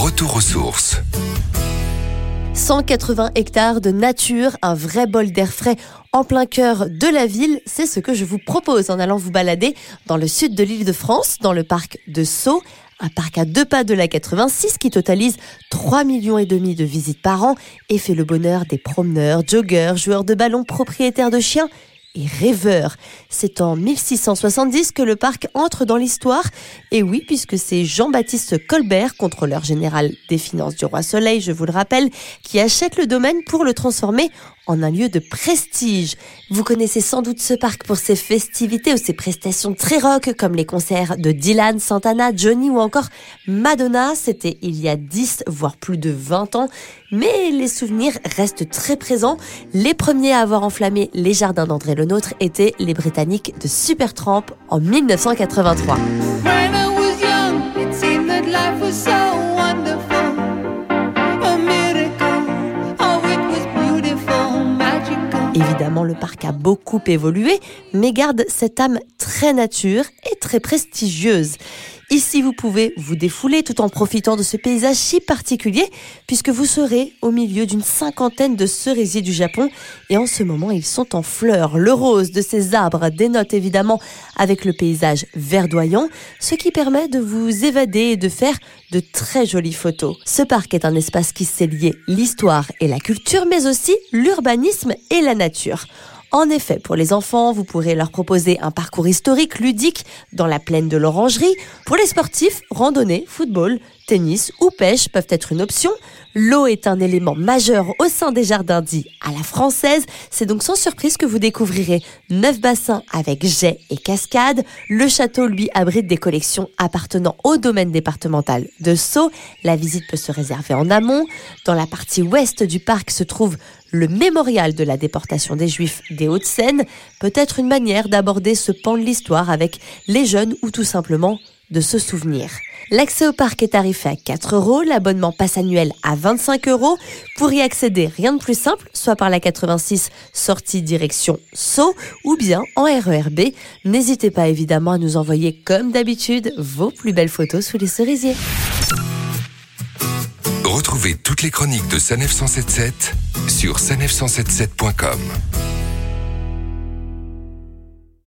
Retour aux sources. 180 hectares de nature, un vrai bol d'air frais en plein cœur de la ville, c'est ce que je vous propose en allant vous balader dans le sud de l'île de France, dans le parc de Sceaux, un parc à deux pas de la 86 qui totalise 3 millions et demi de visites par an et fait le bonheur des promeneurs, joggeurs, joueurs de ballon, propriétaires de chiens et rêveur. C'est en 1670 que le parc entre dans l'histoire. Et oui, puisque c'est Jean-Baptiste Colbert, contrôleur général des finances du Roi Soleil, je vous le rappelle, qui achète le domaine pour le transformer en un lieu de prestige. Vous connaissez sans doute ce parc pour ses festivités ou ses prestations très rock comme les concerts de Dylan, Santana, Johnny ou encore Madonna. C'était il y a 10 voire plus de 20 ans. Mais les souvenirs restent très présents. Les premiers à avoir enflammé les jardins d'André Le Nôtre étaient les Britanniques de Supertramp en 1983. et Évidemment, le parc a beaucoup évolué, mais garde cette âme très nature et très prestigieuse. Ici, vous pouvez vous défouler tout en profitant de ce paysage si particulier, puisque vous serez au milieu d'une cinquantaine de cerisiers du Japon, et en ce moment, ils sont en fleurs. Le rose de ces arbres dénote évidemment avec le paysage verdoyant, ce qui permet de vous évader et de faire de très jolies photos. Ce parc est un espace qui sait lier l'histoire et la culture, mais aussi l'urbanisme et la nature. En effet, pour les enfants, vous pourrez leur proposer un parcours historique ludique dans la plaine de l'Orangerie. Pour les sportifs, randonnée, football, tennis ou pêche peuvent être une option. L'eau est un élément majeur au sein des jardins dits à la française. C'est donc sans surprise que vous découvrirez neuf bassins avec jets et cascades. Le château, lui, abrite des collections appartenant au domaine départemental de Sceaux. La visite peut se réserver en amont. Dans la partie ouest du parc se trouve le mémorial de la déportation des Juifs des Hauts-de-Seine. Peut-être une manière d'aborder ce pan de l'histoire avec les jeunes ou tout simplement de se souvenir. L'accès au parc est tarifé à 4 euros, l'abonnement passe annuel à 25 euros. Pour y accéder, rien de plus simple, soit par la 86 sortie direction Sceaux ou bien en RERB. N'hésitez pas évidemment à nous envoyer comme d'habitude vos plus belles photos sous les cerisiers. Retrouvez toutes les chroniques de Sanef 177 sur sanef177.com.